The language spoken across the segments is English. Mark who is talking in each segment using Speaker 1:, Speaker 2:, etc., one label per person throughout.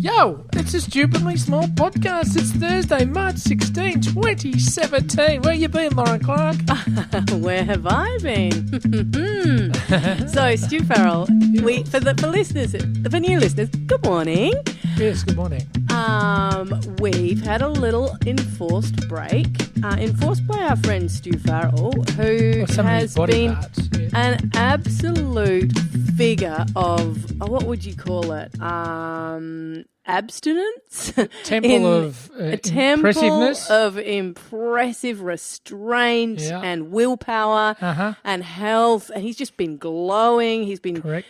Speaker 1: Yo, it's a stupidly small podcast. It's Thursday, March 16, 2017. Where you been, Lauren Clark?
Speaker 2: Where have I been? so, Stu Farrell, we for the for listeners, for new listeners, good morning.
Speaker 1: yes, good morning.
Speaker 2: Um, we've had a little enforced break, uh, enforced by our friend Stu Farrell, who
Speaker 1: Or some of his
Speaker 2: has been
Speaker 1: yeah.
Speaker 2: an absolute figure of oh, what would you call it? Um, abstinence.
Speaker 1: Temple
Speaker 2: In-
Speaker 1: of uh,
Speaker 2: temple
Speaker 1: impressiveness.
Speaker 2: of impressive restraint
Speaker 1: Yeah.
Speaker 2: and willpower
Speaker 1: Uh-huh.
Speaker 2: and health, and he's just been glowing. He's been w-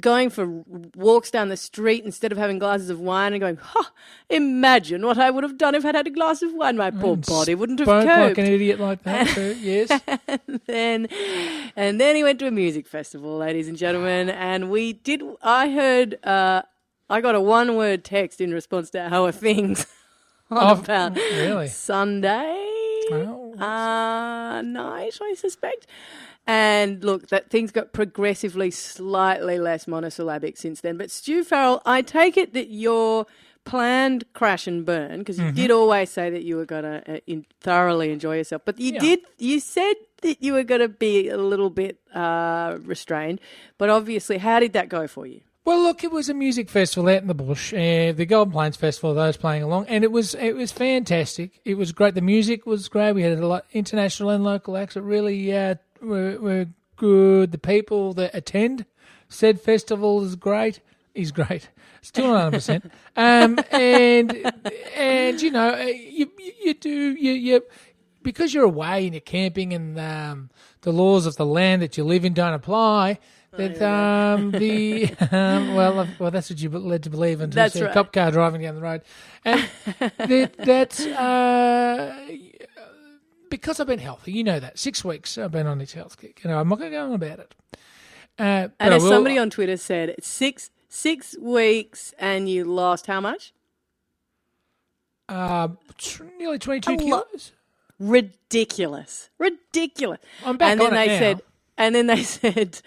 Speaker 2: going for walks down the street instead of having glasses of wine and going, "Ha! Imagine what I would have done if I'd had a glass of wine. My poor body wouldn't have
Speaker 1: Spoke like
Speaker 2: coped."
Speaker 1: an idiot like that, too. Yes.
Speaker 2: and then and then he went to a music festival, ladies and gentlemen, and we did. I heard. Uh, I got a one-word text in response to our things on
Speaker 1: Oh,
Speaker 2: about
Speaker 1: really?
Speaker 2: Sunday
Speaker 1: Oh.
Speaker 2: uh, night, I suspect. And look, that things got progressively slightly less monosyllabic since then. But Stu Farrell, I take it that your planned crash and burn, because you
Speaker 1: Mm-hmm.
Speaker 2: did always say that you were going to uh, in, thoroughly enjoy yourself, but you
Speaker 1: Yeah.
Speaker 2: did, you said that you were going to be a little bit uh, restrained. But obviously, how did that go for you?
Speaker 1: Well, look, it was a music festival out in the bush, uh, the Golden Plains Festival. Those playing along, and it was it was fantastic. It was great. The music was great. We had a lot international and local acts that really uh, were, were good. The people that attend said festival is great. Is great. Still hundred percent. Um, and and you know uh, you you, do you you because you're away and you're camping and um, the laws of the land that you live in don't apply. That um, the um, well, uh, well, that's what you led to believe until
Speaker 2: That's
Speaker 1: you see a cop car driving down the road, and that, that's uh, because I've been healthy. You know that six weeks I've been on this health kick. You know I'm not going to go on about it. Uh,
Speaker 2: And as somebody on Twitter said, six six weeks and you lost how much?
Speaker 1: uh, tr- nearly twenty two
Speaker 2: A lo-
Speaker 1: kilos.
Speaker 2: ridiculous, ridiculous.
Speaker 1: I'm back
Speaker 2: and then
Speaker 1: it
Speaker 2: they
Speaker 1: now.
Speaker 2: said, and then they said,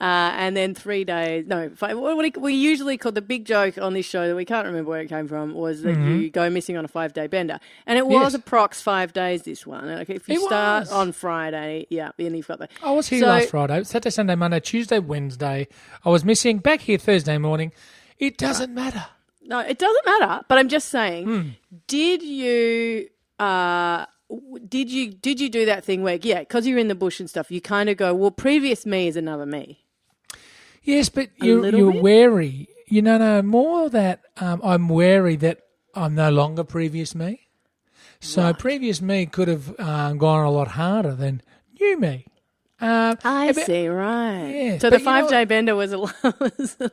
Speaker 2: uh, and then three days. No, five, what we usually call the big joke on this show that we can't remember where it came from was that you go missing on a five day bender, and it was
Speaker 1: Mm-hmm. Yes.
Speaker 2: approx five days. This one, like if you
Speaker 1: It
Speaker 2: start
Speaker 1: was.
Speaker 2: on Friday, yeah, then you've got the.
Speaker 1: I was here
Speaker 2: So-
Speaker 1: last Friday, Saturday, Sunday, Monday, Tuesday, Wednesday. I was missing. Back here Thursday morning. It doesn't matter.
Speaker 2: No, it doesn't matter. But I'm just saying,
Speaker 1: Hmm.
Speaker 2: did you? Uh, did you did you do that thing where yeah because you're in the bush and stuff you kind of go well previous me is another me
Speaker 1: Yes, but you're, you're
Speaker 2: bit?
Speaker 1: wary. You know, no more that um, I'm wary that I'm no longer previous me. So previous me could have um, gone a lot harder than new me. Um,
Speaker 2: I
Speaker 1: but-
Speaker 2: see, right.
Speaker 1: Yeah,
Speaker 2: so the five day bender was a, was a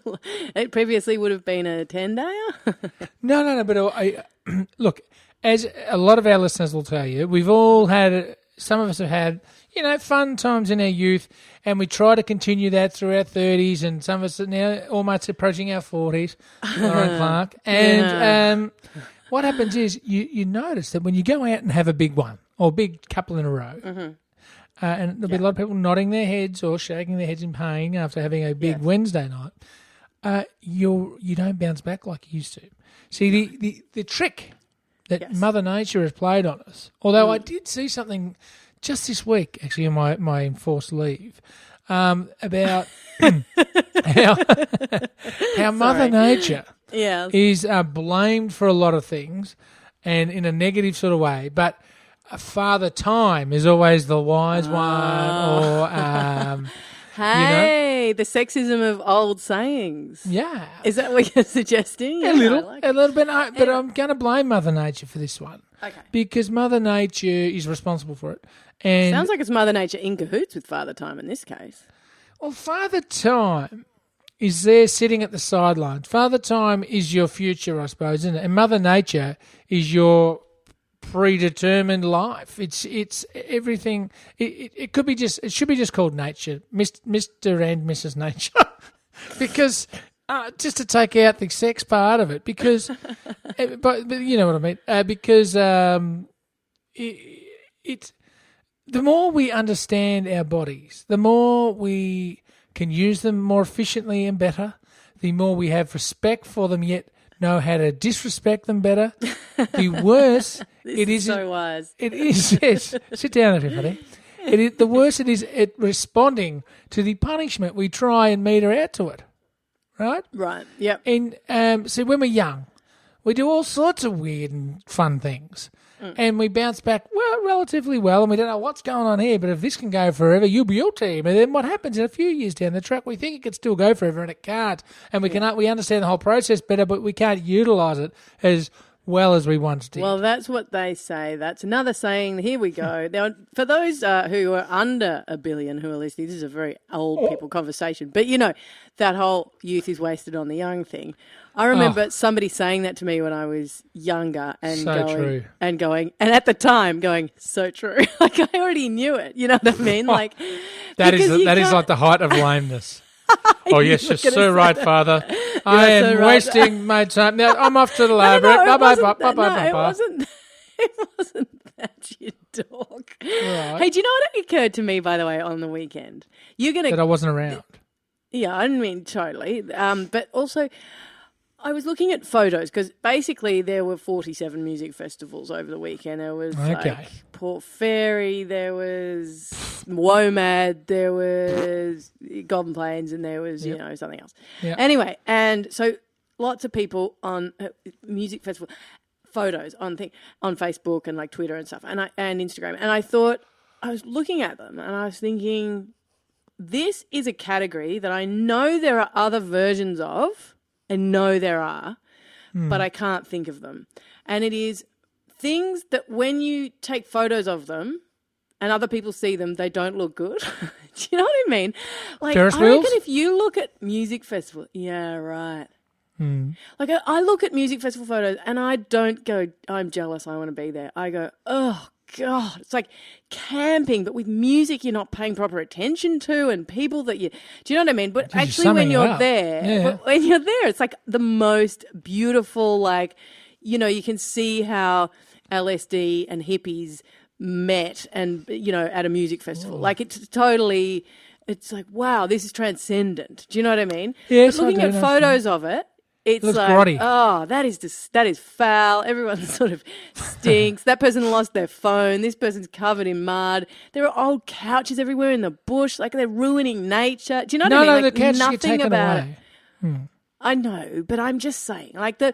Speaker 2: it previously would have been a ten dayer.
Speaker 1: No, no, no. But I, look, as a lot of our listeners will tell you, we've all had. Some of us have had, you know, fun times in our youth, and we try to continue that through our thirties, and some of us are now almost approaching our forties. Lauren Clark, and um, what happens is you you notice that when you go out and have a big one or a big couple in a row.
Speaker 2: Mm-hmm.
Speaker 1: Uh, and there'll be a lot of people nodding their heads or shaking their heads in pain after having a big Wednesday night. Uh, you you don't bounce back like you used to. See the, the, the trick that
Speaker 2: Yes. Mm.
Speaker 1: Mother Nature has played on us. Although I did see something just this week, actually, on my, my enforced leave, um, about how, how Mother Nature
Speaker 2: yeah.
Speaker 1: is uh, blamed for a lot of things and in a negative sort of way, but uh, Father Time is always the wise
Speaker 2: Ah.
Speaker 1: one, or um,
Speaker 2: Hey, the sexism of old sayings.
Speaker 1: yeah,
Speaker 2: Is that what you're suggesting? Yeah,
Speaker 1: a little,
Speaker 2: like
Speaker 1: a little bit. I, but I'm going to blame Mother Nature for this one
Speaker 2: Okay.
Speaker 1: because Mother Nature is responsible for it. And
Speaker 2: Sounds like it's Mother Nature in cahoots with Father Time in this case.
Speaker 1: well, Father Time is there sitting at the sidelines. Father Time is your future, I suppose, isn't it? And Mother Nature is your predetermined life. It's it's everything. It, it, it could be just. It should be just called nature, Mister and Mrs. Nature, because uh, just to take out the sex part of it, because eh, but, but you know what I mean. Uh, because um, it, it the more we understand our bodies, the more we can use them more efficiently and better, the more we have respect for them, yet know how to disrespect them better. The worse it
Speaker 2: is
Speaker 1: is.
Speaker 2: so wise.
Speaker 1: It is. Yes. Sit down, everybody. It is, the worse it is at responding to the punishment we try and meter out to it. Right?
Speaker 2: Right. Yep.
Speaker 1: And um, so when we're young, we do all sorts of weird and fun things. And we bounce back well, relatively well, and we don't know what's going on here. But if this can go forever, you'll be your team. And then what happens in a few years down the track? We think it could still go forever, and it can't. And we can we understand the whole process better, but we can't utilize it as well as we once did.
Speaker 2: Well, that's what they say. That's another saying. Here we go. Now, for those uh, who are under a billion who are listening, this is a very old people conversation. But you know, that whole youth is wasted on the young thing. I remember somebody saying that to me when I was younger, and
Speaker 1: So
Speaker 2: going,
Speaker 1: true.
Speaker 2: and going, and at the time going, so true. like I already knew it. You know what I mean? Like
Speaker 1: that is that is like the height of lameness. oh yes,
Speaker 2: you
Speaker 1: you're so right,
Speaker 2: that.
Speaker 1: Father. I am
Speaker 2: so right.
Speaker 1: wasting my time. Now I'm off to the library.
Speaker 2: no,
Speaker 1: bye
Speaker 2: it
Speaker 1: bye bye bye bye
Speaker 2: no,
Speaker 1: bye
Speaker 2: it
Speaker 1: bye.
Speaker 2: wasn't. It wasn't that you dog.
Speaker 1: Right.
Speaker 2: Hey, do you know what occurred to me by the way on the weekend? You're gonna
Speaker 1: That I wasn't around.
Speaker 2: Yeah, I didn't mean totally. Um, but also, I was looking at photos because basically there were 47 music festivals over the weekend. There was
Speaker 1: Okay.
Speaker 2: like Port Fairy, there was WOMAD, there was Golden Plains, and there was, you know, something else.
Speaker 1: Yep.
Speaker 2: Anyway, and so lots of people on uh, music festival photos on thing on Facebook and like Twitter and stuff, and I and Instagram, and I thought I was looking at them and I was thinking this is a category that I know there are other versions of, and know there are, hmm. but I can't think of them. And it is things that when you take photos of them and other people see them, they don't look good. Do you know what I mean? Like,
Speaker 1: Ferris
Speaker 2: I reckon
Speaker 1: wheels?
Speaker 2: if you look at music festival, yeah, right. Hmm. Like I, I look at music festival photos and I don't go, I'm jealous, I want to be there. I go, oh god, it's like camping, but with music you're not paying proper attention to, and people that you, do you know what I mean? But
Speaker 1: you're
Speaker 2: actually, when you're there,
Speaker 1: Yeah.
Speaker 2: when you're there, it's like the most beautiful. Like, you know, you can see how LSD and hippies met, and you know, at a music festival. Like it's totally. It's like wow, this is transcendent. Do you know what I mean?
Speaker 1: Yes,
Speaker 2: but looking at photos of it, it's
Speaker 1: Looks
Speaker 2: like,
Speaker 1: grotty.
Speaker 2: oh, that is just that is foul. Everyone sort of stinks. that person lost their phone. This person's covered in mud. There are old couches everywhere in the bush. Like they're ruining nature. Do you know what I mean?
Speaker 1: no,
Speaker 2: like
Speaker 1: the couches
Speaker 2: nothing
Speaker 1: get taken
Speaker 2: about
Speaker 1: away.
Speaker 2: it. I know, but I'm just saying, like the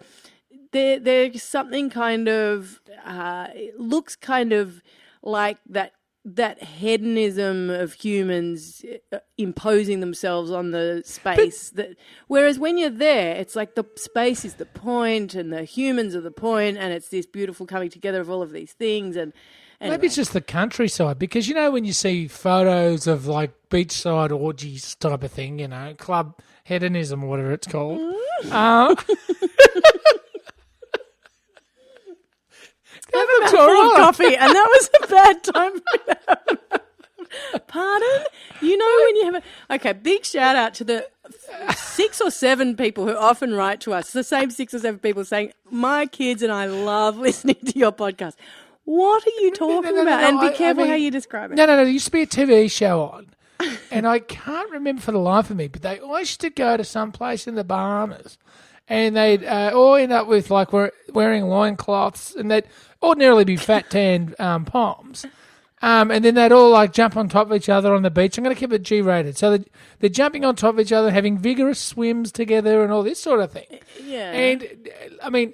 Speaker 2: there there's something kind of uh, it looks kind of like that that hedonism of humans uh, imposing themselves on the space that whereas when you're there it's like the space is the point and the humans are the point and it's this beautiful coming together of all of these things and anyway.
Speaker 1: Maybe it's just the countryside because you know when you see photos of like beachside orgies type of thing, you know, club hedonism or whatever it's called. uh, looks all
Speaker 2: full of coffee, and that was a bad time. Pardon? You know when you have a okay. Big shout out to the six or seven people who often write to us. The same six or seven people saying, "My kids and I love listening to your podcast." What are you talking
Speaker 1: no, no,
Speaker 2: about?
Speaker 1: no,
Speaker 2: and be
Speaker 1: I- I
Speaker 2: careful how you describe it.
Speaker 1: No, no, no. There used to be a TV show on, and I can't remember for the life of me, but they always used to go to some place in the Bahamas, and they'd uh, all end up with like wear, wearing loincloths, and they'd ordinarily be fat tanned um, palms. Um, and then they'd all like jump on top of each other on the beach. I'm going to keep it G rated. So they're, they're jumping on top of each other, having vigorous swims together, and all this sort of thing.
Speaker 2: yeah,
Speaker 1: And I mean,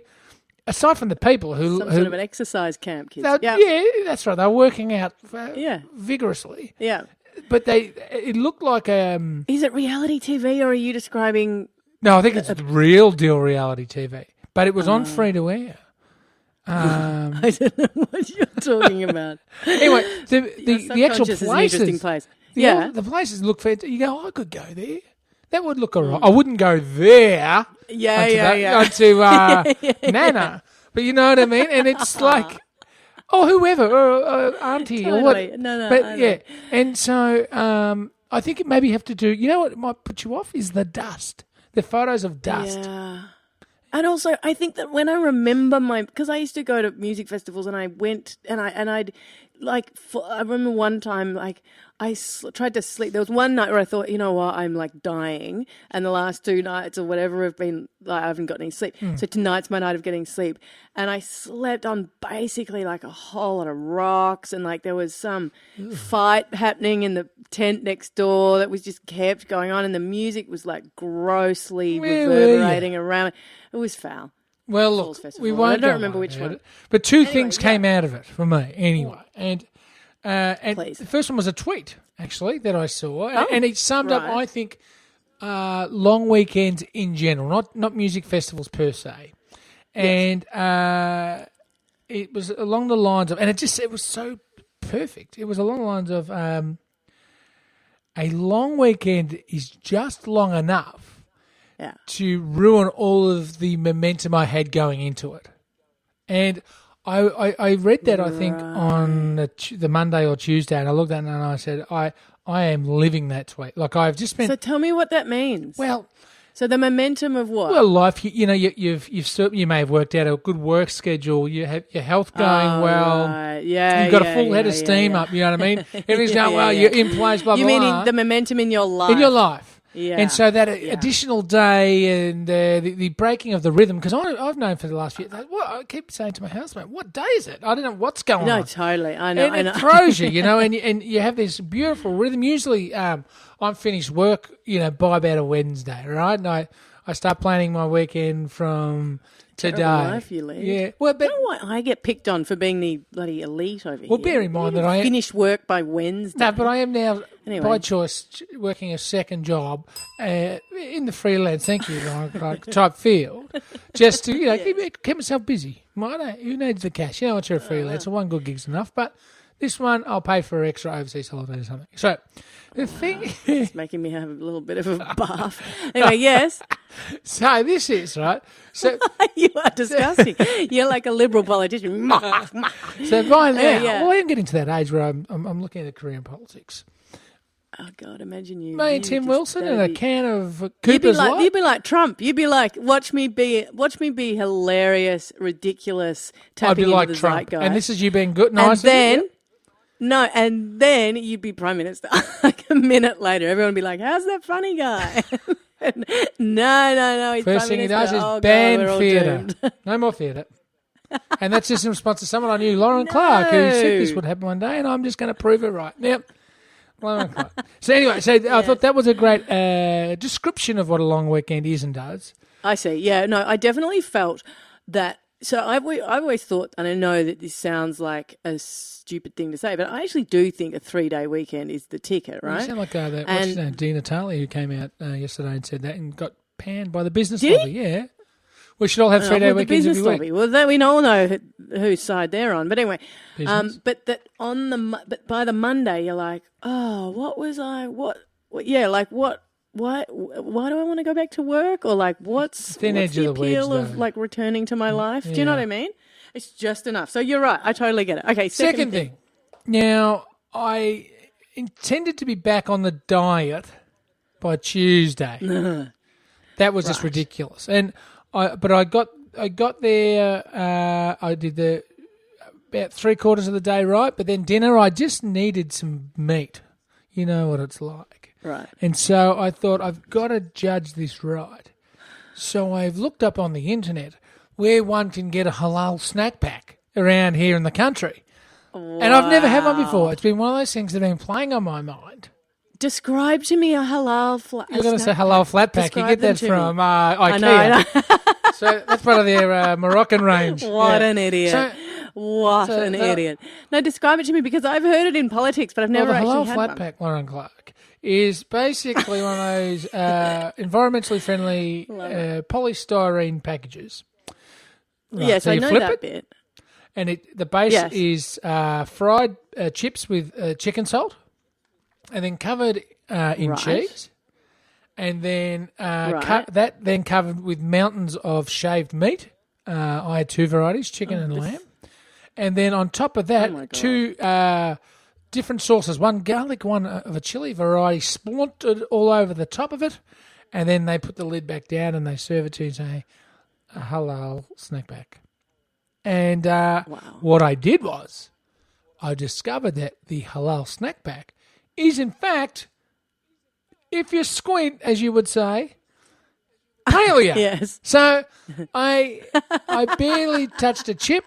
Speaker 1: aside from the people who,
Speaker 2: some
Speaker 1: who
Speaker 2: sort of an exercise camp, kids. Yeah,
Speaker 1: yeah, that's right. They're working out uh,
Speaker 2: Yeah.
Speaker 1: vigorously
Speaker 2: yeah.
Speaker 1: but they it looked like um
Speaker 2: Is it reality TV, or are you describing?
Speaker 1: No i think it's real deal reality tv but it was on free to air um
Speaker 2: I don't know what you're talking about.
Speaker 1: anyway the the, the actual
Speaker 2: Subconscious is an
Speaker 1: places
Speaker 2: interesting place.
Speaker 1: the,
Speaker 2: Yeah,
Speaker 1: the places look fantastic you go i could go there that would look alright i wouldn't go there
Speaker 2: yeah,
Speaker 1: onto,
Speaker 2: yeah,
Speaker 1: that,
Speaker 2: yeah.
Speaker 1: onto uh, nana but you know what i mean and it's like oh whoever or uh, auntie or what.
Speaker 2: No, no,
Speaker 1: but
Speaker 2: I know.
Speaker 1: yeah and so um i think it maybe have to do you know what might put you off is the dust the photos of dust
Speaker 2: Yeah. And also, I think that when I remember my, because I used to go to music festivals and I went and I and I'd like for, I remember one time like I sl- tried to sleep. There was one night where I thought, you know what, I'm like dying, and the last two nights or whatever have been like I haven't got any sleep. Hmm. So tonight's my night of getting sleep, and I slept on basically like a whole lot of rocks, and like there was some fight happening in the tent next door that was just kept going on, and the music was like grossly
Speaker 1: were
Speaker 2: reverberating around. It was foul.
Speaker 1: Well, look,
Speaker 2: Festival.
Speaker 1: we won't.
Speaker 2: I
Speaker 1: don't
Speaker 2: remember which one.
Speaker 1: it. But two
Speaker 2: Anyway,
Speaker 1: things
Speaker 2: yeah.
Speaker 1: came out of it for me, anyway. And uh, and
Speaker 2: Please.
Speaker 1: the first one was a tweet actually that I saw, and-
Speaker 2: Oh,
Speaker 1: and it summed up. I think, uh, long weekends in general, not not music festivals per se, and uh, it was along the lines of, and it just it was so perfect. It was along the lines of um, a long weekend is just long enough
Speaker 2: Yeah.
Speaker 1: to ruin all of the momentum I had going into it. And I, I, I read that, I think, on the, the Monday or Tuesday, and I looked at it and I said, I, I am living that tweet. Like, I've just been,
Speaker 2: So tell me what that means.
Speaker 1: well,
Speaker 2: So the momentum of what?
Speaker 1: well, life, you, you know, you, you've, you've, you may have worked out a good work schedule, you have your health going
Speaker 2: Oh,
Speaker 1: well.
Speaker 2: right. Yeah,
Speaker 1: You've got
Speaker 2: yeah,
Speaker 1: a full head
Speaker 2: yeah,
Speaker 1: of steam
Speaker 2: yeah.
Speaker 1: up, you know what I mean? Everything's going well, you're in place, blah,
Speaker 2: You
Speaker 1: blah,
Speaker 2: mean
Speaker 1: blah.
Speaker 2: in the momentum in your life?
Speaker 1: in your life.
Speaker 2: Yeah.
Speaker 1: And so that
Speaker 2: Yeah.
Speaker 1: additional day and uh, the, the breaking of the rhythm, because I've known for the last few what, I keep saying to my housemate, what day is it? I don't know what's going
Speaker 2: No,
Speaker 1: on.
Speaker 2: No, totally. I know.
Speaker 1: and
Speaker 2: I know.
Speaker 1: it throws you, you know, and, you- and you have this beautiful rhythm. Usually um, I'm finished work, you know, by about a Wednesday, right? And I, I start planning my weekend from today.
Speaker 2: Life you lead.
Speaker 1: Yeah. Well, but,
Speaker 2: don't know I get picked on for being the bloody elite over
Speaker 1: well
Speaker 2: here.
Speaker 1: bear in mind that I am.
Speaker 2: finish work by Wednesday.
Speaker 1: No, but I am now,
Speaker 2: Anyway.
Speaker 1: by choice, working a second job uh, in the freelance, thank you, like, type field, just to you know keep, keep myself busy. Who needs the cash? You know, once you're a freelancer, one good gig's enough. But this one, I'll pay for extra overseas holiday or something. So the thing,
Speaker 2: It's making me have a little bit of a bath. anyway, yes,
Speaker 1: so this is right. So
Speaker 2: you are disgusting. You're like a liberal politician.
Speaker 1: so by now,
Speaker 2: yeah.
Speaker 1: well, I am getting to that age where I'm I'm, I'm looking at Korean politics.
Speaker 2: oh God, imagine you.
Speaker 1: Me
Speaker 2: you
Speaker 1: and Tim
Speaker 2: just-
Speaker 1: Wilson
Speaker 2: that'd
Speaker 1: and a
Speaker 2: be-
Speaker 1: can of
Speaker 2: You'd be
Speaker 1: Cooper's
Speaker 2: like
Speaker 1: Light.
Speaker 2: you'd be like Trump. You'd be like, watch me be, watch me be hilarious, ridiculous, tapping
Speaker 1: I'd be
Speaker 2: into
Speaker 1: like
Speaker 2: the
Speaker 1: Trump,
Speaker 2: zeitgeist.
Speaker 1: and this is you being good,
Speaker 2: and
Speaker 1: nice. you.
Speaker 2: then no, and then you'd be prime minister. like a minute later, everyone would be like, "How's that funny guy?" no, no, no. He's
Speaker 1: First
Speaker 2: prime
Speaker 1: thing he
Speaker 2: minister.
Speaker 1: does is
Speaker 2: oh, God,
Speaker 1: ban
Speaker 2: we're all
Speaker 1: theatre.
Speaker 2: doomed.
Speaker 1: no more theatre. and that's just in response to someone I knew, Lauren Clark, who said this would happen one day, and I'm just going to prove it right. Yep. Lauren Clark. So anyway, so I thought that was a great uh, description of what a long weekend is and does.
Speaker 2: I see. Yeah, no, I definitely felt that. So I've always, I've always thought, and I know that this sounds like a stupid thing to say, but I actually do think a three day weekend is the ticket,
Speaker 1: You
Speaker 2: right?
Speaker 1: sound like uh, that,
Speaker 2: And-
Speaker 1: name, Di Natale, who came out uh, yesterday and said that and got panned by the business
Speaker 2: Did he?
Speaker 1: lobby. Yeah. We should all have
Speaker 2: Uh,
Speaker 1: three day
Speaker 2: well,
Speaker 1: weekends every week.
Speaker 2: lobby. Well, we all know who- whose side they're on. But anyway, um, but that on the but by the Monday you're like, oh, what was I? What? what yeah, like what? Why? Why do I want to go back to work? Or like, what's
Speaker 1: Thin
Speaker 2: what's
Speaker 1: edge
Speaker 2: the
Speaker 1: of the wedge,
Speaker 2: appeal of
Speaker 1: though.
Speaker 2: like returning to my life? Do you know
Speaker 1: yeah.
Speaker 2: what I mean? It's just enough. So you're right. I totally get it. Okay, second,
Speaker 1: Second thing. Now, I intended to be back on the diet by Tuesday. that was just ridiculous. And I, but I got, I got there. Uh, I did the about three quarters of the day right, but then dinner I just needed some meat. You know what it's like.
Speaker 2: Right.
Speaker 1: And so I thought I've got to judge this right. So I've looked up on the internet where one can get a halal snack pack around here in the country. And I've never had one before. It's been one of those things that have been playing on my mind.
Speaker 2: Describe to me a halal flat.
Speaker 1: You're going to say halal flat pack. You get that from uh, IKEA.
Speaker 2: I know. I know.
Speaker 1: So that's part of their uh, Moroccan range.
Speaker 2: What
Speaker 1: Yeah.
Speaker 2: an idiot.
Speaker 1: So,
Speaker 2: what
Speaker 1: so
Speaker 2: an
Speaker 1: the-
Speaker 2: idiot. No, describe it to me because I've heard it in politics, but I've
Speaker 1: well,
Speaker 2: never
Speaker 1: the
Speaker 2: actually
Speaker 1: halal
Speaker 2: had
Speaker 1: flat
Speaker 2: one.
Speaker 1: pack, Lauren Clark, is basically one of those uh, environmentally friendly uh, polystyrene packages. Right,
Speaker 2: Yes,
Speaker 1: so
Speaker 2: I
Speaker 1: you
Speaker 2: know
Speaker 1: flip
Speaker 2: that
Speaker 1: it,
Speaker 2: bit.
Speaker 1: and it the base
Speaker 2: Yes.
Speaker 1: is uh, fried uh, chips with uh, chicken salt, and then covered uh, in
Speaker 2: Right.
Speaker 1: cheese, and then uh,
Speaker 2: Right.
Speaker 1: cut that then covered with mountains of shaved meat. Uh, I had two varieties, chicken and lamb, and then on top of that,
Speaker 2: Oh
Speaker 1: two uh, different sauces: one garlic, one uh, of a chili variety, splintered all over the top of it, and then they put the lid back down and they serve it to you and say, a halal snack pack. And uh,
Speaker 2: Wow.
Speaker 1: what I did was, I discovered that the halal snack pack is, in fact, if you squint, as you would say, paleo.
Speaker 2: Yes,
Speaker 1: So I I barely touched a chip.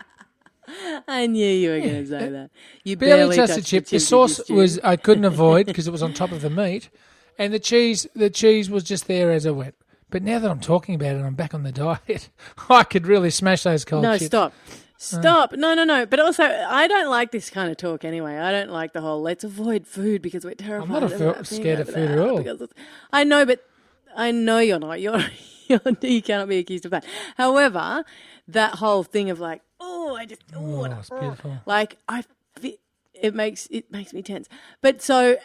Speaker 2: I knew you were going to say uh, that. You
Speaker 1: Barely,
Speaker 2: barely,
Speaker 1: touched a chip. The
Speaker 2: you,
Speaker 1: sauce was I couldn't avoid because it was on top of the meat, and the cheese the cheese was just there as it went. But now that I'm talking about it, I'm back on the diet. I could really smash those cold
Speaker 2: No,
Speaker 1: chips.
Speaker 2: stop. Uh. Stop. No, no, no. But also, I don't like this kind of talk anyway. I don't like the whole let's avoid food because we're terrified.
Speaker 1: I'm not
Speaker 2: of
Speaker 1: scared of food at all.
Speaker 2: I know, but I know you're not. You're, you're you cannot be accused of that. However, that whole thing of like, oh, I just, oh,
Speaker 1: Oh, it's beautiful.
Speaker 2: like I, fe- it makes it makes me tense. But so,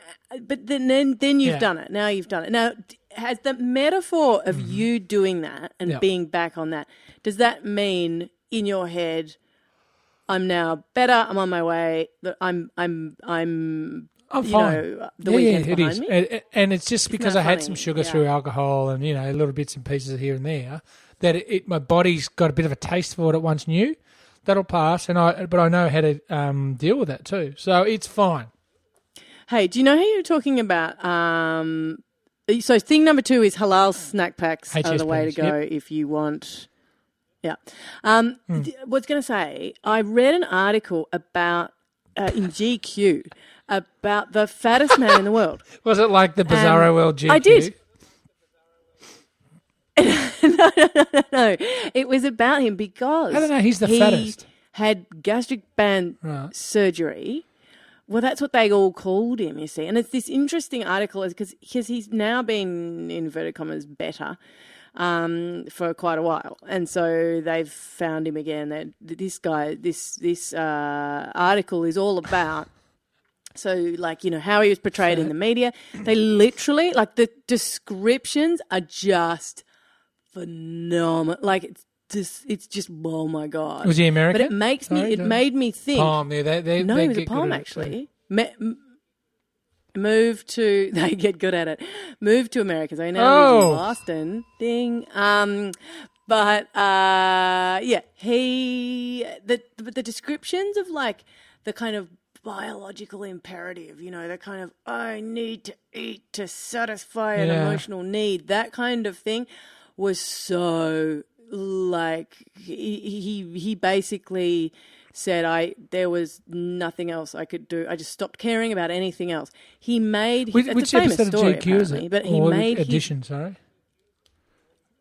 Speaker 2: but then then, then you've
Speaker 1: Yeah.
Speaker 2: done it. Now you've done it. Now d- has the metaphor of you doing that and
Speaker 1: Mm-hmm. Yeah.
Speaker 2: being back on that? Does that mean in your head? I'm now better. I'm on my way. that I'm I'm I'm
Speaker 1: I'm
Speaker 2: you
Speaker 1: fine.
Speaker 2: know the
Speaker 1: yeah,
Speaker 2: weekend's
Speaker 1: yeah, it
Speaker 2: behind
Speaker 1: is,
Speaker 2: me.
Speaker 1: and, and it's just because
Speaker 2: that
Speaker 1: I had
Speaker 2: funny?
Speaker 1: some sugar
Speaker 2: Yeah.
Speaker 1: through alcohol and you know little bits and pieces here and there that it, it my body's got a bit of a taste for what it once knew. That'll pass, and I but I know how to um, deal with that too. So it's fine.
Speaker 2: Hey, do you know who you're talking about? Um, so thing number two is halal snack packs are the way to go if you want. Yeah. Um,
Speaker 1: Hmm.
Speaker 2: th- What's going to say? I read an article about uh, in GQ about the fattest man in the world.
Speaker 1: Was it like the Bizarro
Speaker 2: Um,
Speaker 1: World GQ?
Speaker 2: I did. no, no, no, no. It was about him because
Speaker 1: I don't know, he's the
Speaker 2: he
Speaker 1: fattest.
Speaker 2: Had gastric band
Speaker 1: Right.
Speaker 2: surgery. Well, that's what they all called him, you see. And it's this interesting article because he's now been, in inverted commas, better um, for quite a while. And so they've found him again. That this guy, this this uh, article is all about. So, like, you know, how he was portrayed in the media. They literally, like, the descriptions are just phenomenal. Like, it's just, it's just, oh my God.
Speaker 1: Was he American?
Speaker 2: But it makes me it
Speaker 1: don't-
Speaker 2: made me think.
Speaker 1: Palm, yeah, they, they,
Speaker 2: No,
Speaker 1: they
Speaker 2: he was a Pom
Speaker 1: at it, so-
Speaker 2: actually. Me- m- moved to they get good at it. Moved to America. So now lives
Speaker 1: Oh.
Speaker 2: in Boston. Ding. Um, but uh, yeah, he the the descriptions of like the kind of biological imperative, you know, the kind of I need to eat to satisfy an
Speaker 1: Yeah.
Speaker 2: emotional need, that kind of thing, was so like he he he basically said I there was nothing else I could do. I just stopped caring about anything else. He made
Speaker 1: Which,
Speaker 2: it's
Speaker 1: which
Speaker 2: a famous
Speaker 1: episode of GQ is it?
Speaker 2: But he
Speaker 1: or
Speaker 2: made his,
Speaker 1: sorry.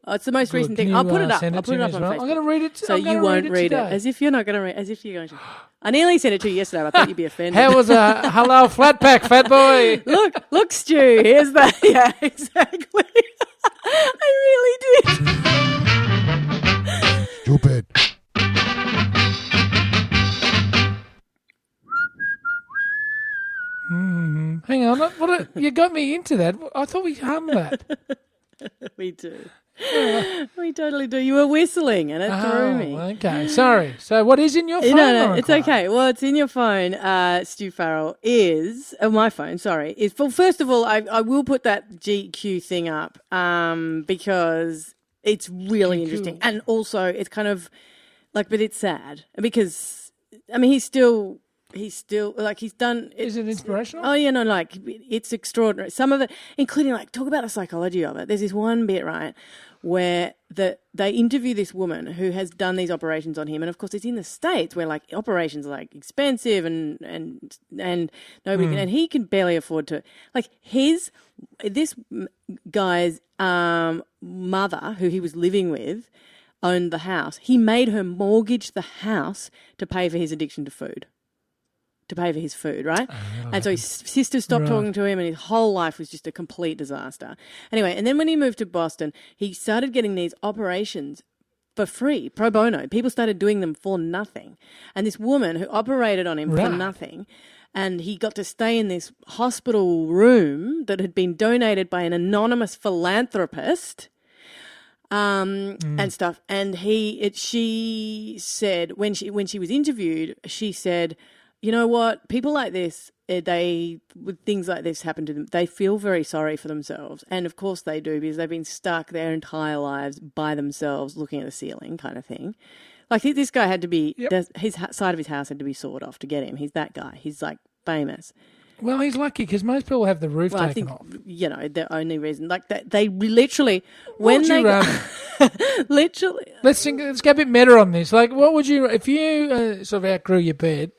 Speaker 2: oh, it's the most
Speaker 1: Good.
Speaker 2: recent
Speaker 1: Can
Speaker 2: thing.
Speaker 1: you,
Speaker 2: I'll put
Speaker 1: uh,
Speaker 2: it up. I'll put it up on
Speaker 1: well.
Speaker 2: Facebook.
Speaker 1: I'm going to read it.
Speaker 2: so you won't
Speaker 1: read it,
Speaker 2: read it, as if you're not going to read as if you're going to. I nearly sent it to you yesterday. but I thought you'd be offended.
Speaker 1: How was a halal flat pack, fat boy?
Speaker 2: look, look, Stu. Here's that. Yeah, exactly. I
Speaker 1: what? what you got me into that. I thought we hummed that.
Speaker 2: We do. we totally do. You were whistling, and it threw me.
Speaker 1: Oh, okay. Sorry. So, what is in your phone?
Speaker 2: No, no, it's okay. Well, it's in your phone, uh, Stu Farrell. Is oh, my phone? Sorry. Is well. First of all, I, I will put that GQ thing up um, because it's really interesting, and also it's kind of like, but it's sad because I mean he's still he's still like he's done.
Speaker 1: Is it inspirational?
Speaker 2: Oh yeah, no, like it's extraordinary. Some of it, including like talk about the psychology of it. There's this one bit right where the they interview this woman who has done these operations on him, and of course it's in the states where like operations are like expensive and and and nobody can, and he can barely afford to like his this guy's um, mother who he was living with owned the house. He made her mortgage the house to pay for his addiction to food to pay for his food, right? and so his sister stopped
Speaker 1: Right.
Speaker 2: talking to him, and his whole life was just a complete disaster. Anyway, and then when he moved to Boston, he started getting these operations for free, pro bono. People started doing them for nothing. And this woman who operated on him for nothing, and he got to stay in this hospital room that had been donated by an anonymous philanthropist um, and stuff. And he, it, she said when she when she was interviewed, she said, "You know what? People like this eh, they with things like this happen to them, they feel very sorry for themselves, and of course they do because they've been stuck their entire lives by themselves, looking at the ceiling, kind of thing. Like this guy had to be
Speaker 1: Yep.
Speaker 2: his side of his house had to be sawed off to get him. He's that guy. He's like famous.
Speaker 1: Well, he's lucky because most people have the roof
Speaker 2: Well, I
Speaker 1: taken
Speaker 2: think
Speaker 1: off.
Speaker 2: you know the only reason like that they literally when they go- literally
Speaker 1: Let's think, let's get a bit meta on this. Like, what would you if you uh, sort of outgrew your bed?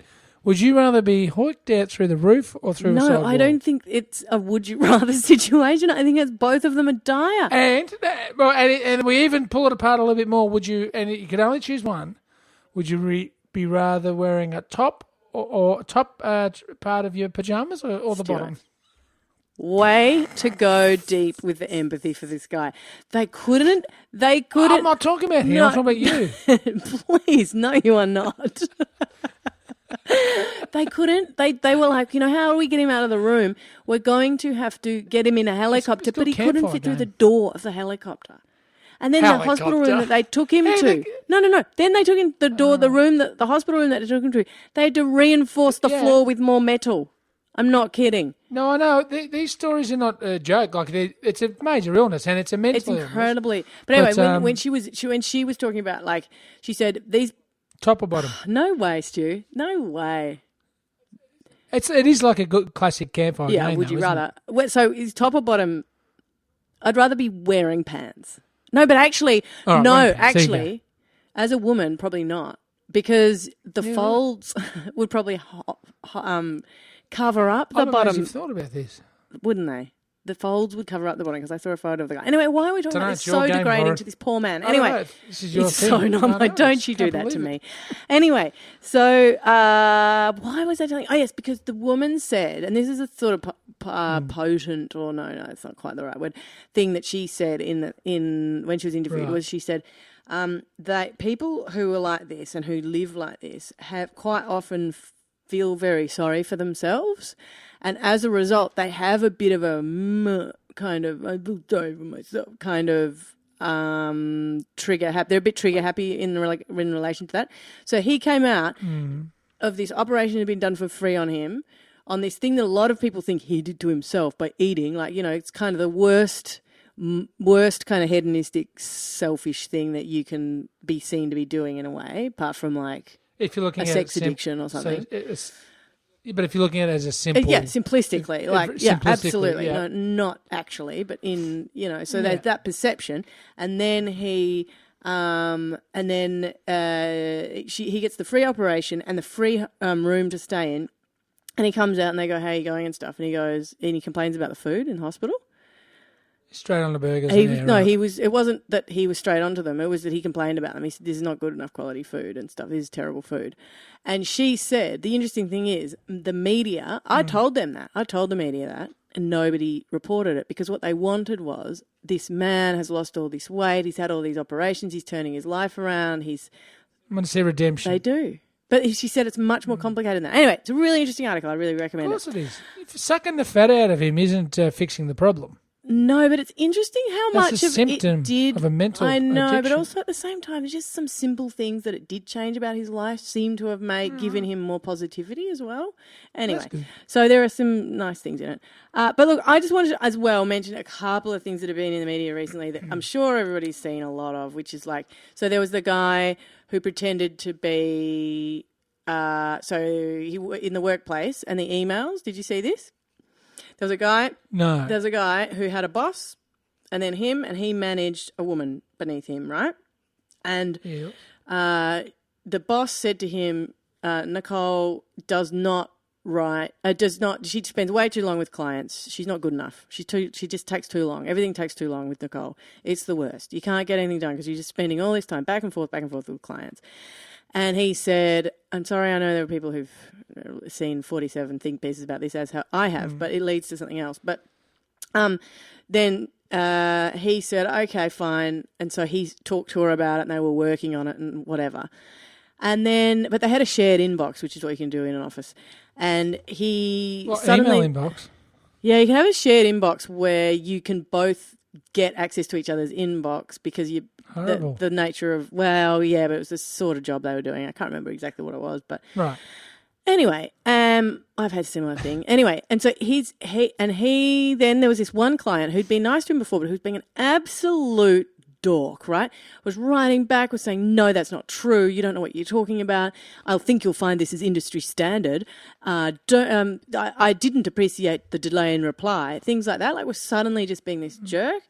Speaker 1: Would you rather be hoiked out through the roof or through a
Speaker 2: no, I don't think it's a would you rather situation. I think it's both of them are dire.
Speaker 1: And uh, well, and, and we even pull it apart a little bit more. Would you? And you could only choose one. Would you re, be rather wearing a top or, or top uh, part of your pajamas or, or the
Speaker 2: Stuart.
Speaker 1: bottom?
Speaker 2: Way to go deep with the empathy for this guy. They couldn't. They could.
Speaker 1: I'm
Speaker 2: couldn't.
Speaker 1: not talking about him.
Speaker 2: No.
Speaker 1: I'm talking about you.
Speaker 2: Please, no, you are not. they couldn't. They they were like, you know, how do we get him out of the room? We're going to have to get him in a helicopter, but he couldn't fit through the door of the helicopter. And then the hospital room that they took him
Speaker 1: Hey,
Speaker 2: to.
Speaker 1: they-
Speaker 2: No, no, no. Then they took him the door, the room that the hospital room that they took him to. They had to reinforce the
Speaker 1: Yeah.
Speaker 2: floor with more metal. I'm not kidding.
Speaker 1: No, I know th- these stories are not a joke. Like they, it's a major illness and it's a mental
Speaker 2: It's
Speaker 1: illness.
Speaker 2: incredibly. But anyway,
Speaker 1: But,
Speaker 2: when,
Speaker 1: um,
Speaker 2: when she was she, when she was talking about like she said these
Speaker 1: Top or bottom?
Speaker 2: no way, Stu, no way.
Speaker 1: It's it is like a good classic campfire
Speaker 2: Yeah,
Speaker 1: game.
Speaker 2: would
Speaker 1: though,
Speaker 2: you rather? Well, so is top or bottom? I'd rather be wearing pants. No, but actually,
Speaker 1: All right,
Speaker 2: no,
Speaker 1: wearing pants. There you
Speaker 2: actually, as a woman, probably not because the folds would probably ho- ho- um cover up the
Speaker 1: I'm
Speaker 2: bottom,
Speaker 1: You've thought about this.
Speaker 2: wouldn't they? The folds would cover up the bottom because I saw a photo of the guy. Anyway, why are we talking
Speaker 1: Dunno,
Speaker 2: about
Speaker 1: it's
Speaker 2: this
Speaker 1: your
Speaker 2: so
Speaker 1: game,
Speaker 2: degrading to this poor man?
Speaker 1: I don't
Speaker 2: Anyway,
Speaker 1: know, this is your
Speaker 2: it's
Speaker 1: thing.
Speaker 2: so
Speaker 1: I
Speaker 2: not
Speaker 1: know,
Speaker 2: don't you
Speaker 1: can't
Speaker 2: do that to
Speaker 1: believe
Speaker 2: me. Anyway, so uh, why was I telling? Oh yes, because the woman said, and this is a sort of po- po- uh,
Speaker 1: Hmm.
Speaker 2: potent, or no, no, it's not quite the right word. Thing that she said in the in when she was interviewed
Speaker 1: Right.
Speaker 2: was she said um, that people who are like this and who live like this have quite often f- feel very sorry for themselves, and as a result, they have a bit of a kind of I sorry for myself kind of um, trigger happy. They're a bit trigger happy in rela- in relation to that. So he came out of this operation had been done for free on him on this thing that a lot of people think he did to himself by eating. Like you know, it's kind of the worst. m- Worst kind of hedonistic, selfish thing that you can be seen to be doing in a way, apart from like
Speaker 1: If you're looking
Speaker 2: a
Speaker 1: at
Speaker 2: sex
Speaker 1: sim-
Speaker 2: addiction or
Speaker 1: so it's- but if you're looking at it as a
Speaker 2: Uh,
Speaker 1: simple,
Speaker 2: yeah, simplistically,
Speaker 1: if-
Speaker 2: like
Speaker 1: if-
Speaker 2: yeah,
Speaker 1: simplistically,
Speaker 2: absolutely,
Speaker 1: yeah.
Speaker 2: no, not actually, but in you know, so
Speaker 1: Yeah.
Speaker 2: there's that perception, and then he, um, and then uh, she he gets the free operation and the free um, room to stay in, and he comes out and they go, "How are you going?" and stuff, and he goes and he complains about the food in hospital.
Speaker 1: Straight on the burgers.
Speaker 2: He,
Speaker 1: yeah,
Speaker 2: no,
Speaker 1: right.
Speaker 2: he was. It wasn't that he was straight onto them. It was that he complained about them. He said, "This is not good enough quality food and stuff. This is terrible food." And she said, "The interesting thing is, the media. I
Speaker 1: Hmm.
Speaker 2: told them that. I told the media that, and nobody reported it because what they wanted was this man has lost all this weight. He's had all these operations. He's turning his life around. He's
Speaker 1: I'm going to see redemption.
Speaker 2: they do." But she said it's much more complicated than that. Anyway, it's a really interesting article. I really recommend it.
Speaker 1: Of course it is. If sucking the fat out of him isn't uh, fixing the problem.
Speaker 2: No, but it's interesting how
Speaker 1: That's
Speaker 2: much
Speaker 1: a
Speaker 2: of
Speaker 1: symptom
Speaker 2: it did.
Speaker 1: of a mental
Speaker 2: I know, but also at the same time, it's just some simple things that it did change about his life seem to have made given him more positivity as well. Anyway, so there are some nice things in it. Uh, but look, I just wanted to as well mention a couple of things that have been in the media recently that I'm sure everybody's seen a lot of, which is like so there was the guy who pretended to be. Uh, so he in the workplace and the emails. Did you see this? There was a guy
Speaker 1: No.
Speaker 2: there's a guy who had a boss and then him and he managed a woman beneath him right? And
Speaker 1: Yeah.
Speaker 2: uh, the boss said to him uh, nicole does not write uh, does not she spends way too long with clients. She's not good enough. She's too she just takes too long. Everything takes too long with nicole. It's the worst. You can't get anything done because you're just spending all this time back and forth back and forth with clients and he said, I'm sorry, I know there are people who've uh, seen 47 think pieces about this as I have, but it leads to something else. But um, then uh, he said, okay, fine. And so he talked to her about it and they were working on it and whatever. And then, but they had a shared inbox, which is what you can do in an office. And he
Speaker 1: Well,
Speaker 2: suddenly.
Speaker 1: inbox.
Speaker 2: Yeah, you can have a shared inbox where you can both get access to each other's inbox because you
Speaker 1: Horrible.
Speaker 2: the nature of well, yeah, but it was the sort of job they were doing. I can't remember exactly what it was, but
Speaker 1: Right.
Speaker 2: anyway, Um, I've had a similar thing. Anyway, and so he's he and he then there was this one client who'd been nice to him before, but who's being an absolute dork, right? Was writing back, was saying, no, that's not true. You don't know what you're talking about. I think you'll find this is industry standard. Uh, don't, um, I, I didn't appreciate the delay in reply. Things like that. Like, was suddenly just being this jerk.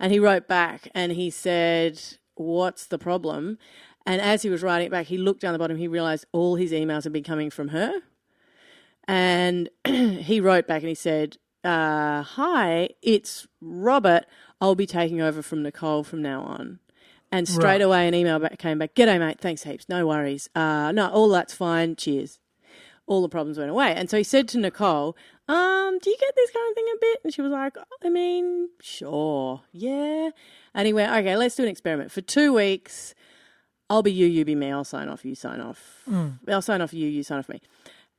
Speaker 2: And he wrote back and he said, what's the problem? And as he was writing it back, he looked down the bottom. He realized all his emails had been coming from her. And he wrote back and he said, uh, Hi, it's Robert. I'll be taking over from Nicole from now on. And straight
Speaker 1: Right.
Speaker 2: away, an email back came back. G'day, mate. Thanks heaps. No worries. Uh, no, all that's fine. Cheers. All the problems went away. And so he said to Nicole, um, do you get this kind of thing a bit? And she was like, I mean, sure. Yeah. And he went, okay, let's do an experiment. For two weeks, I'll be you, you be me. I'll sign off, you sign off. I'll sign off you, you sign off me.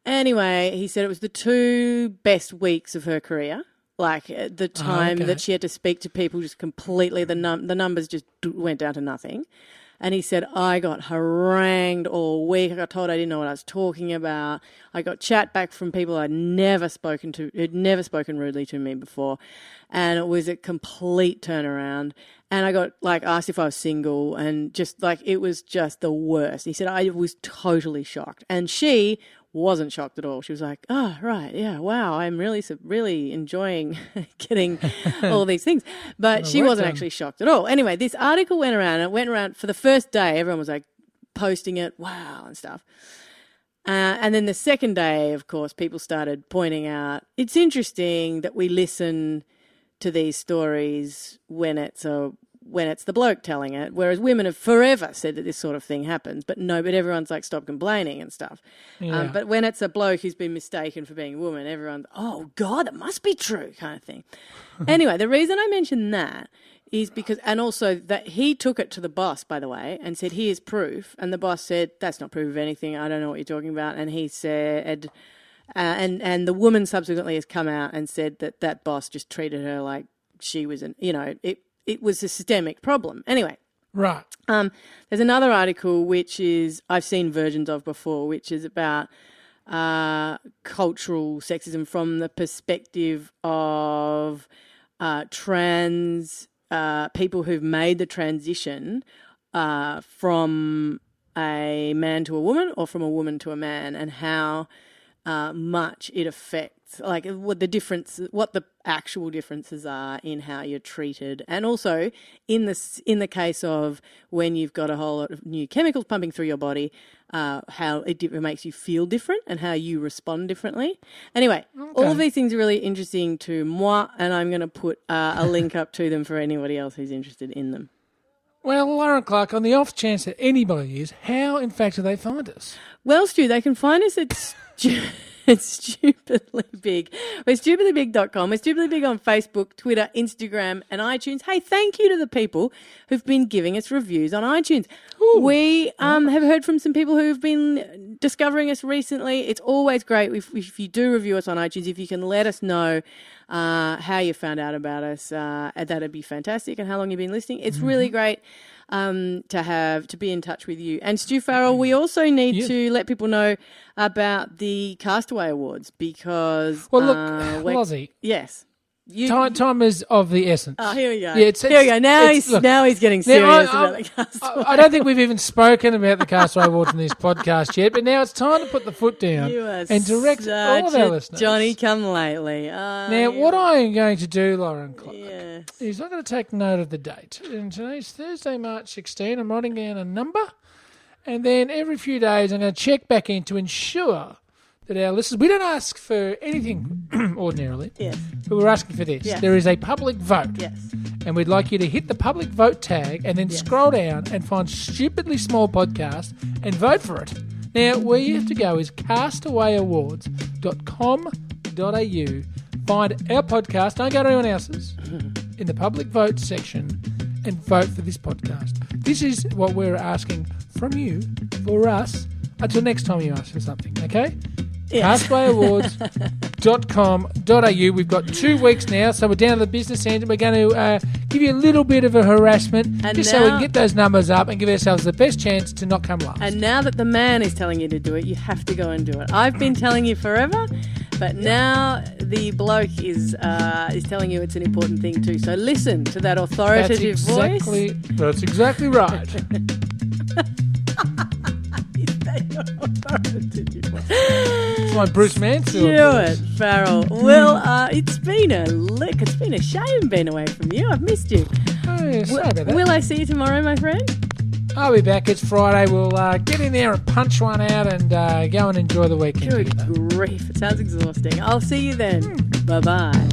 Speaker 2: Anyway, he said it was the two best weeks of her career. Like the time
Speaker 1: okay.
Speaker 2: that she had to speak to people, just completely the num- the numbers just went down to nothing. And he said, I got harangued all week. I got told I didn't know what I was talking about. I got chat back from people I'd never spoken to, who'd never spoken rudely to me before. And it was a complete turnaround. And I got like asked if I was single and just like it was just the worst. He said, I was totally shocked. And she wasn't shocked at all. She was like, "Oh, right, yeah, wow, I'm really, really enjoying getting all these things." But she wasn't actually shocked at all. Anyway, this article went around. and It went around for the first day. Everyone was like posting it, wow, and stuff. Uh, and then the second day, of course, people started pointing out it's interesting that we listen to these stories when it's a when it's the bloke telling it, whereas women have forever said that this sort of thing happens, but no, but everyone's like stop complaining and stuff.
Speaker 1: Yeah.
Speaker 2: Um, but when it's a bloke who's been mistaken for being a woman, everyone's oh god, it must be true kind of thing. anyway, the reason I mention that is because, and also that he took it to the boss, by the way, and said, "Here's proof," and the boss said, "That's not proof of anything. I don't know what you're talking about." And he said. Uh, and and the woman subsequently has come out and said that that boss just treated her like she was an you know it it was a systemic problem. Anyway,
Speaker 1: Right.
Speaker 2: um, there's another article which is I've seen versions of before, which is about uh, cultural sexism from the perspective of uh, trans uh, people who've made the transition uh, from a man to a woman or from a woman to a man, and how uh, much it affects, like what the difference, what the actual differences are in how you're treated, and also in the in the case of when you've got a whole lot of new chemicals pumping through your body, uh, how it, it makes you feel different and how you respond differently. Anyway, all of these things are really interesting to moi, and I'm going to put uh, a link up to them for anybody else who's interested in them.
Speaker 1: Well, Lauren Clark, on the off chance that anybody is, how in fact do they find us?
Speaker 2: Well, Stu, they can find us at stu- it's stupidly big. We're stupidlybig.com. We're stupidly big on Facebook, Twitter, Instagram, and iTunes. Hey, thank you to the people who've been giving us reviews on iTunes. We um, have heard from some people who've been discovering us recently. It's always great if, if you do review us on iTunes. If you can let us know uh, how you found out about us, uh, that'd be fantastic. And how long you've been listening. It's really great um, to have to be in touch with you. And Stu Farrell, we also need
Speaker 1: Yeah.
Speaker 2: to let people know about the Castaway Awards because
Speaker 1: Well, look,
Speaker 2: uh,
Speaker 1: Lozzie,
Speaker 2: yes, you.
Speaker 1: time, time is of the essence.
Speaker 2: Oh, here we go.
Speaker 1: Yeah, it's-
Speaker 2: here we go. Now
Speaker 1: it's-
Speaker 2: he's
Speaker 1: look,
Speaker 2: now he's getting serious
Speaker 1: I,
Speaker 2: about the Castaway.
Speaker 1: I, I don't think we've even spoken about the Castaway Awards in this podcast yet, but now it's time to put the foot down and direct all of our listeners.
Speaker 2: Johnny come lately. Uh,
Speaker 1: Now, what I am going to do, Lauren Clark,
Speaker 2: Yes.
Speaker 1: is I'm going to take note of the date. And today's Thursday, March 16. I'm writing down a number. And then every few days, I'm going to check back in to ensure that our listeners, we don't ask for anything mm-hmm. ordinarily,
Speaker 2: Yes.
Speaker 1: but we're asking for this.
Speaker 2: Yeah.
Speaker 1: There is a public vote.
Speaker 2: Yes.
Speaker 1: And we'd like you to hit the public vote tag and then scroll down and find Stupidly Small Podcast and vote for it. Now, where you have to go is castawayawards.com.au. Find our podcast, don't go to anyone else's, in the public vote section and vote for this podcast. This is what we're asking from you for us until next time you ask for something, okay? Castawayawards businesscentral.com.au. We've got two weeks now, so we're down to the business end. and We're going to uh, give you a little bit of a harassment
Speaker 2: And
Speaker 1: just so we
Speaker 2: now-
Speaker 1: can get those numbers up and give ourselves the best chance to not come last.
Speaker 2: And now that the man is telling you to do it, you have to go and do it. I've been telling you forever, but now the bloke is uh, is telling you it's an important thing too. So listen to that
Speaker 1: that's
Speaker 2: authoritative
Speaker 1: exactly,
Speaker 2: voice.
Speaker 1: That's exactly right. it's my Bruce Mansfield.
Speaker 2: It, Farrell. Well, uh, it's been a lick. It's been a shame being away from you. I've missed you.
Speaker 1: Oh, yeah, sorry about that.
Speaker 2: Will I see you tomorrow, my friend?
Speaker 1: I'll be back. It's Friday. We'll uh, get in there and punch one out and uh, go and enjoy the weekend.
Speaker 2: Good
Speaker 1: together.
Speaker 2: grief. It sounds exhausting. I'll see you then. Bye bye.